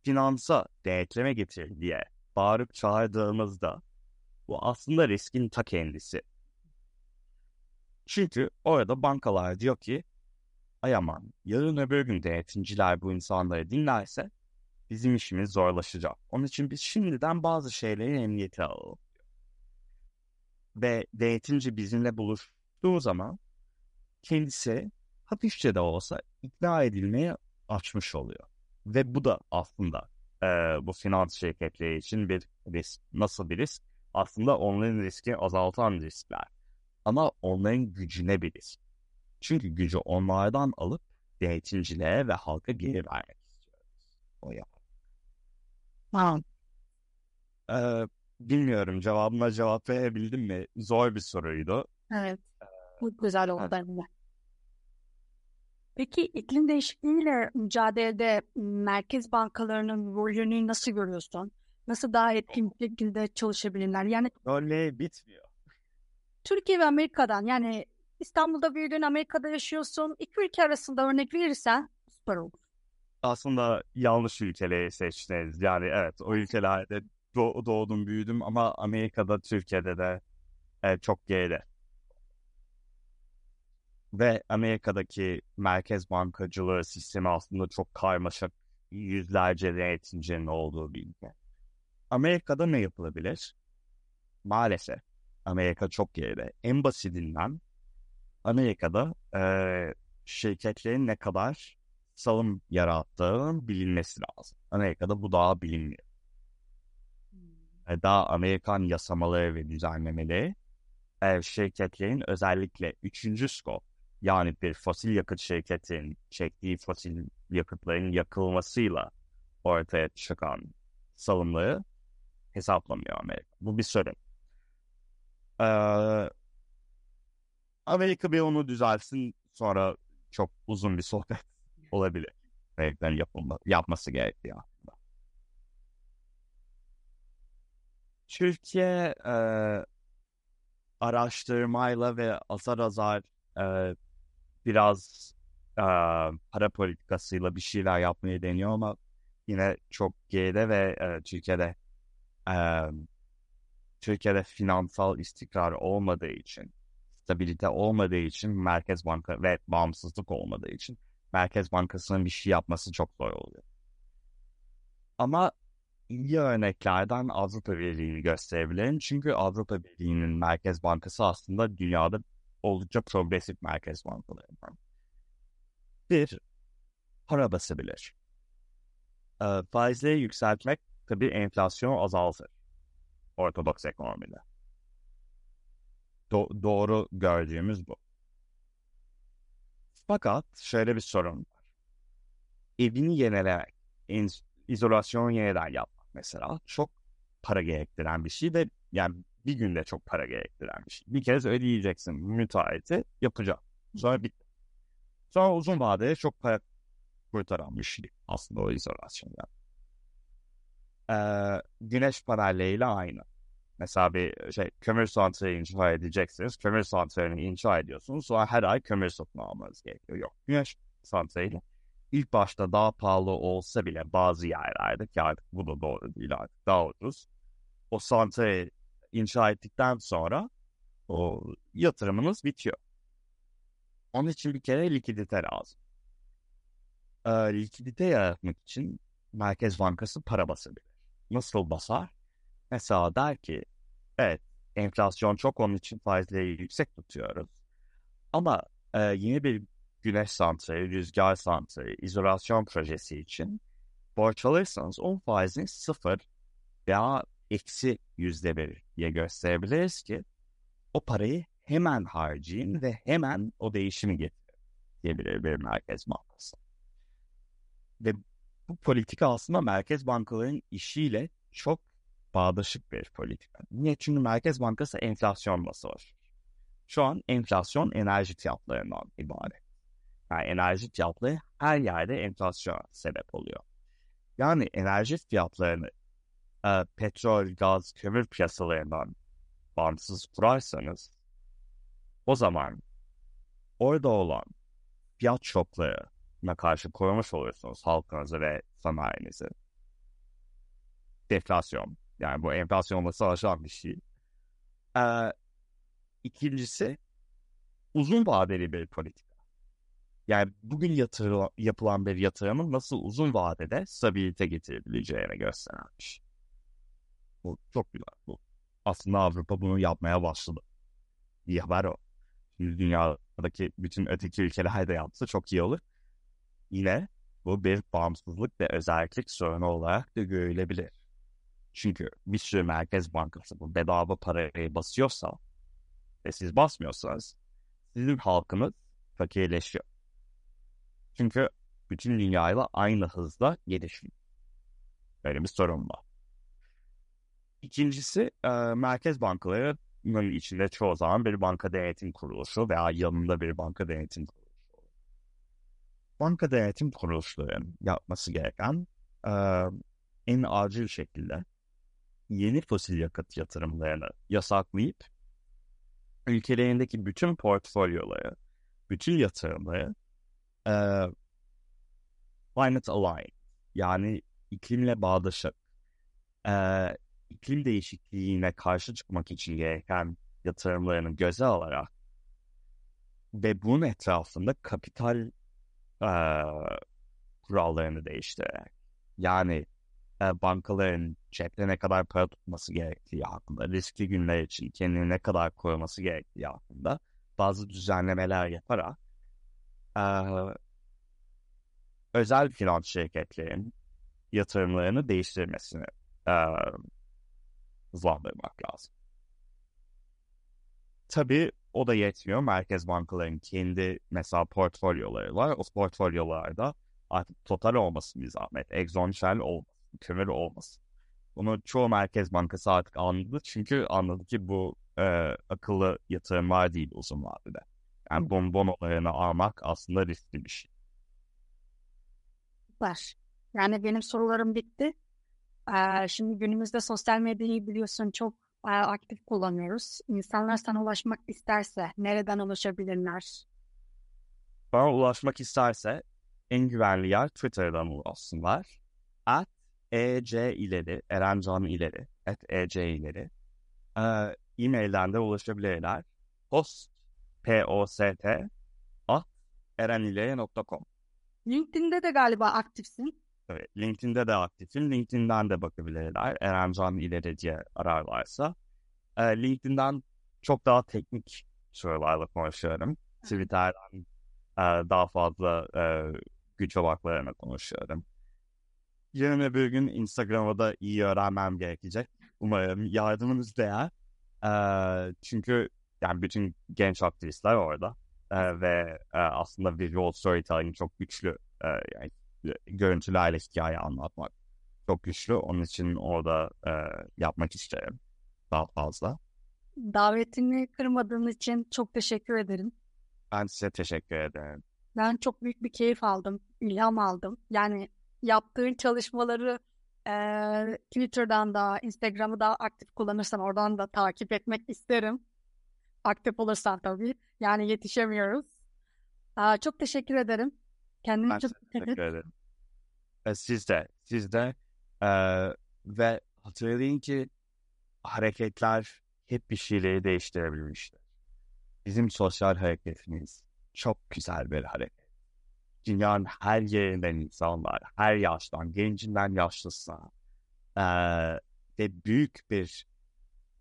finansa denetleme getir diye bağırıp çağırdığımızda bu aslında riskin ta kendisi. Çünkü orada bankalar diyor ki ay aman yarın öbür gün denetimciler bu insanları dinlerse bizim işimiz zorlaşacak. Onun için biz şimdiden bazı şeyleri emniyete alalım. Ve denetimci bizimle buluştuğu zaman kendisi hafifçe de olsa ikna edilmeye açmış oluyor. Ve bu da aslında e, bu finans şirketleri için bir risk. Nasıl bir risk? Aslında onların riski azaltan riskler. Ama onların gücüne bir risk. Çünkü gücü onlardan alıp denetimciliğe ve halka geri vermek istiyoruz. O ya. Wow. Ee, bilmiyorum cevabına cevap verebildim mi? Zor bir soruydu. Evet. Bu güzel oldu evet. bence. Peki iklim değişikliğiyle mücadelede merkez bankalarının rolünü nasıl görüyorsun? Nasıl daha etkin bir şekilde çalışabilirler? Yani Öyle bitmiyor. Türkiye ve Amerika'dan yani İstanbul'da büyüdün, Amerika'da yaşıyorsun. İki ülke arasında örnek verirsen süper olur. Aslında yanlış ülkeleri seçtiniz. Yani evet o ülkelerde doğ- doğdum büyüdüm ama Amerika'da Türkiye'de de e, çok geride. Ve Amerika'daki merkez bankacılığı sistemi aslında çok karmaşık yüzlerce denetimcinin olduğu bir ülke. Amerika'da ne yapılabilir? Maalesef Amerika çok geride. En basitinden Amerika'da e, şirketlerin ne kadar salım yarattığının bilinmesi lazım. Amerika'da bu daha bilinmiyor. Hmm. Daha Amerikan yasamaları ve düzenlemeleri şirketlerin özellikle üçüncü skop yani bir fosil yakıt şirketinin çektiği fosil yakıtların yakılmasıyla ortaya çıkan salımları hesaplamıyor Amerika. Bu bir sorun. Ee, Amerika bir onu düzelsin sonra çok uzun bir sohbet olabilir. projelerinin yapılma, yapması gerekiyor aslında. Türkiye e, araştırmayla ve azar azar e, biraz e, para politikasıyla bir şeyler yapmayı deniyor ama yine çok geride ve e, Türkiye'de e, Türkiye'de finansal istikrar olmadığı için, stabilite olmadığı için Merkez Banka ve bağımsızlık olmadığı için Merkez Bankası'nın bir şey yapması çok zor oluyor. Ama iyi örneklerden Avrupa Birliği'ni gösterebilirim. Çünkü Avrupa Birliği'nin Merkez Bankası aslında dünyada oldukça progresif merkez bankalarından. Bir, para basabilir. E, faizleri yükseltmek tabii enflasyonu azaltır. Ortodoks ekonomide. Do- doğru gördüğümüz bu. Fakat şöyle bir sorun var. Evini yenilemek, izolasyon yeniden yapmak mesela çok para gerektiren bir şey ve yani bir günde çok para gerektiren bir şey. Bir kez ödeyeceksin müteahhiti yapacağım. Sonra bitti. Sonra uzun vadede çok para kurtaran bir şey aslında o izolasyon yani. Ee, güneş panelleriyle aynı. Mesela bir şey kömür santrali inşa edeceksiniz. Kömür santralini inşa ediyorsunuz. Sonra her ay kömür satın almanız gerekiyor. Yok. Güneş santrali ilk başta daha pahalı olsa bile bazı yerlerde ki artık bu da doğru değil artık daha ucuz. O santrali inşa ettikten sonra o yatırımınız bitiyor. Onun için bir kere likidite lazım. Ee, likidite yaratmak için Merkez Bankası para basabilir. Nasıl basar? Mesela der ki evet enflasyon çok onun için faizleri yüksek tutuyoruz. Ama e, yeni bir güneş santrali, rüzgar santrali, izolasyon projesi için borç alırsanız onun faizini sıfır veya eksi yüzde bir diye gösterebiliriz ki o parayı hemen harcayın ve hemen o değişimi getirin diyebilir bir merkez bankası. Ve bu politika aslında merkez bankalarının işiyle çok bağdaşık bir politika. Niye? Çünkü Merkez Bankası enflasyonla savaşır. Şu an enflasyon enerji fiyatlarından ibaret. Yani enerji fiyatları her yerde enflasyon sebep oluyor. Yani enerji fiyatlarını e, petrol, gaz, kömür piyasalarından bağımsız kurarsanız o zaman orada olan fiyat şoklarına karşı korumuş oluyorsunuz halkınızı ve sanayinizi. Deflasyon, yani bu enflasyonla savaşan bir şey. Ee, ikincisi uzun vadeli bir politika. Yani bugün yatırı, yapılan bir yatırımın nasıl uzun vadede stabilite getirebileceğini gösteren bir şey. Bu çok güzel. Bu. Aslında Avrupa bunu yapmaya başladı. İyi haber o. Şimdi dünyadaki bütün öteki ülkeler de yapsa çok iyi olur. Yine bu bir bağımsızlık ve özellik sorunu olarak da görülebilir. Çünkü bir sürü merkez bankası bu bedava parayı basıyorsa ve siz basmıyorsanız sizin halkınız fakirleşiyor. Çünkü bütün dünyayla aynı hızla gelişmiyor. Böyle bir sorun var. İkincisi e, merkez bankalarının içinde çoğu zaman bir banka denetim kuruluşu veya yanında bir banka denetim kuruluşu. Banka denetim kuruluşlarının yapması gereken e, en acil şekilde yeni fosil yakıt yatırımlarını yasaklayıp ülkelerindeki bütün portfolyoları, bütün yatırımları e, climate aligned yani iklimle bağdaşık e, iklim değişikliğine karşı çıkmak için gereken yatırımlarını göze alarak ve bunun etrafında kapital e, kurallarını değiştirerek yani e, bankaların cepte ne kadar para tutması gerektiği hakkında, riskli günler için kendini ne kadar koruması gerektiği hakkında bazı düzenlemeler yaparak e, özel finans şirketlerin yatırımlarını değiştirmesini e, hızlandırmak lazım. Tabii o da yetmiyor. Merkez bankaların kendi mesela portfolyoları var. O portfolyolarda artık total olmasın bir zahmet. Exxon Shell kömür olmasın. Bunu çoğu merkez bankası artık anladı. Çünkü anladı ki bu e, akıllı yatırımlar değil uzun vadede. Yani bon bonolarını almak aslında riskli bir şey. Süper. Yani benim sorularım bitti. Ee, şimdi günümüzde sosyal medyayı biliyorsun çok e, aktif kullanıyoruz. İnsanlar sana ulaşmak isterse nereden ulaşabilirler? Bana ulaşmak isterse en güvenli yer Twitter'dan ulaşsınlar. At ec ileri, Erencan ileri, at ec ileri. Ee, e-mailden de ulaşabilirler. Post, p-o-s-t, at erenilere.com. LinkedIn'de de galiba aktifsin. Evet, LinkedIn'de de aktifim. LinkedIn'den de bakabilirler. Erencan ileri diye ararlarsa. Ee, LinkedIn'den çok daha teknik sorularla konuşuyorum. Twitter'dan e, daha fazla e, güç odaklarına konuşuyorum. Yarın öbür gün Instagram'ı da iyi öğrenmem gerekecek. Umarım yardımınız değer. E, çünkü yani bütün genç aktivistler orada. E, ve e, aslında visual storytelling çok güçlü. E, yani görüntülerle hikaye anlatmak çok güçlü. Onun için orada e, yapmak isterim daha fazla. Davetini kırmadığın için çok teşekkür ederim. Ben size teşekkür ederim. Ben çok büyük bir keyif aldım, ilham aldım. Yani yaptığın çalışmaları e, Twitter'dan da, Instagram'ı da aktif kullanırsan oradan da takip etmek isterim. Aktif olursan tabii. Yani yetişemiyoruz. Aa, çok teşekkür ederim. Kendine Ben çok dikkat et. teşekkür ederim. E, siz de, siz de e, ve hatırlayın ki hareketler hep bir şeyleri değiştirebilmiştir. Bizim sosyal hareketimiz çok güzel bir hareket. Dünyanın her yerinden insanlar, her yaştan, gencinden yaşlısına e, ve büyük bir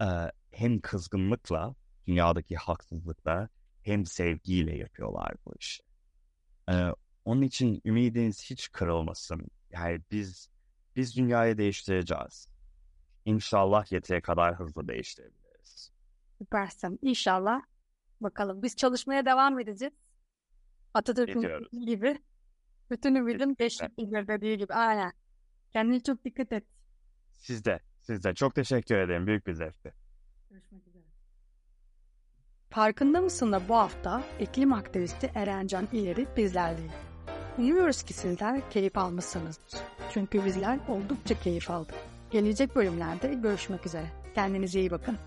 e, hem kızgınlıkla, dünyadaki haksızlıkla hem sevgiyle yapıyorlar bu işi. E, onun için ümidiniz hiç kırılmasın. Yani biz biz dünyayı değiştireceğiz. İnşallah yeteri kadar hızlı değiştirebiliriz. Süpersin. İnşallah. Bakalım. Biz çalışmaya devam edeceğiz. Atatürk'ün gibi. Bütün ümidim bildir dediği gibi. Aynen. Kendine çok dikkat et. Siz de, siz de. Çok teşekkür ederim. Büyük bir zevkti. Görüşmek üzere. Farkında mısın da bu hafta iklim aktivisti Erencan İleri bizlerleyiz. Umuyoruz ki sizler keyif almışsınızdır. Çünkü bizler oldukça keyif aldık. Gelecek bölümlerde görüşmek üzere. Kendinize iyi bakın.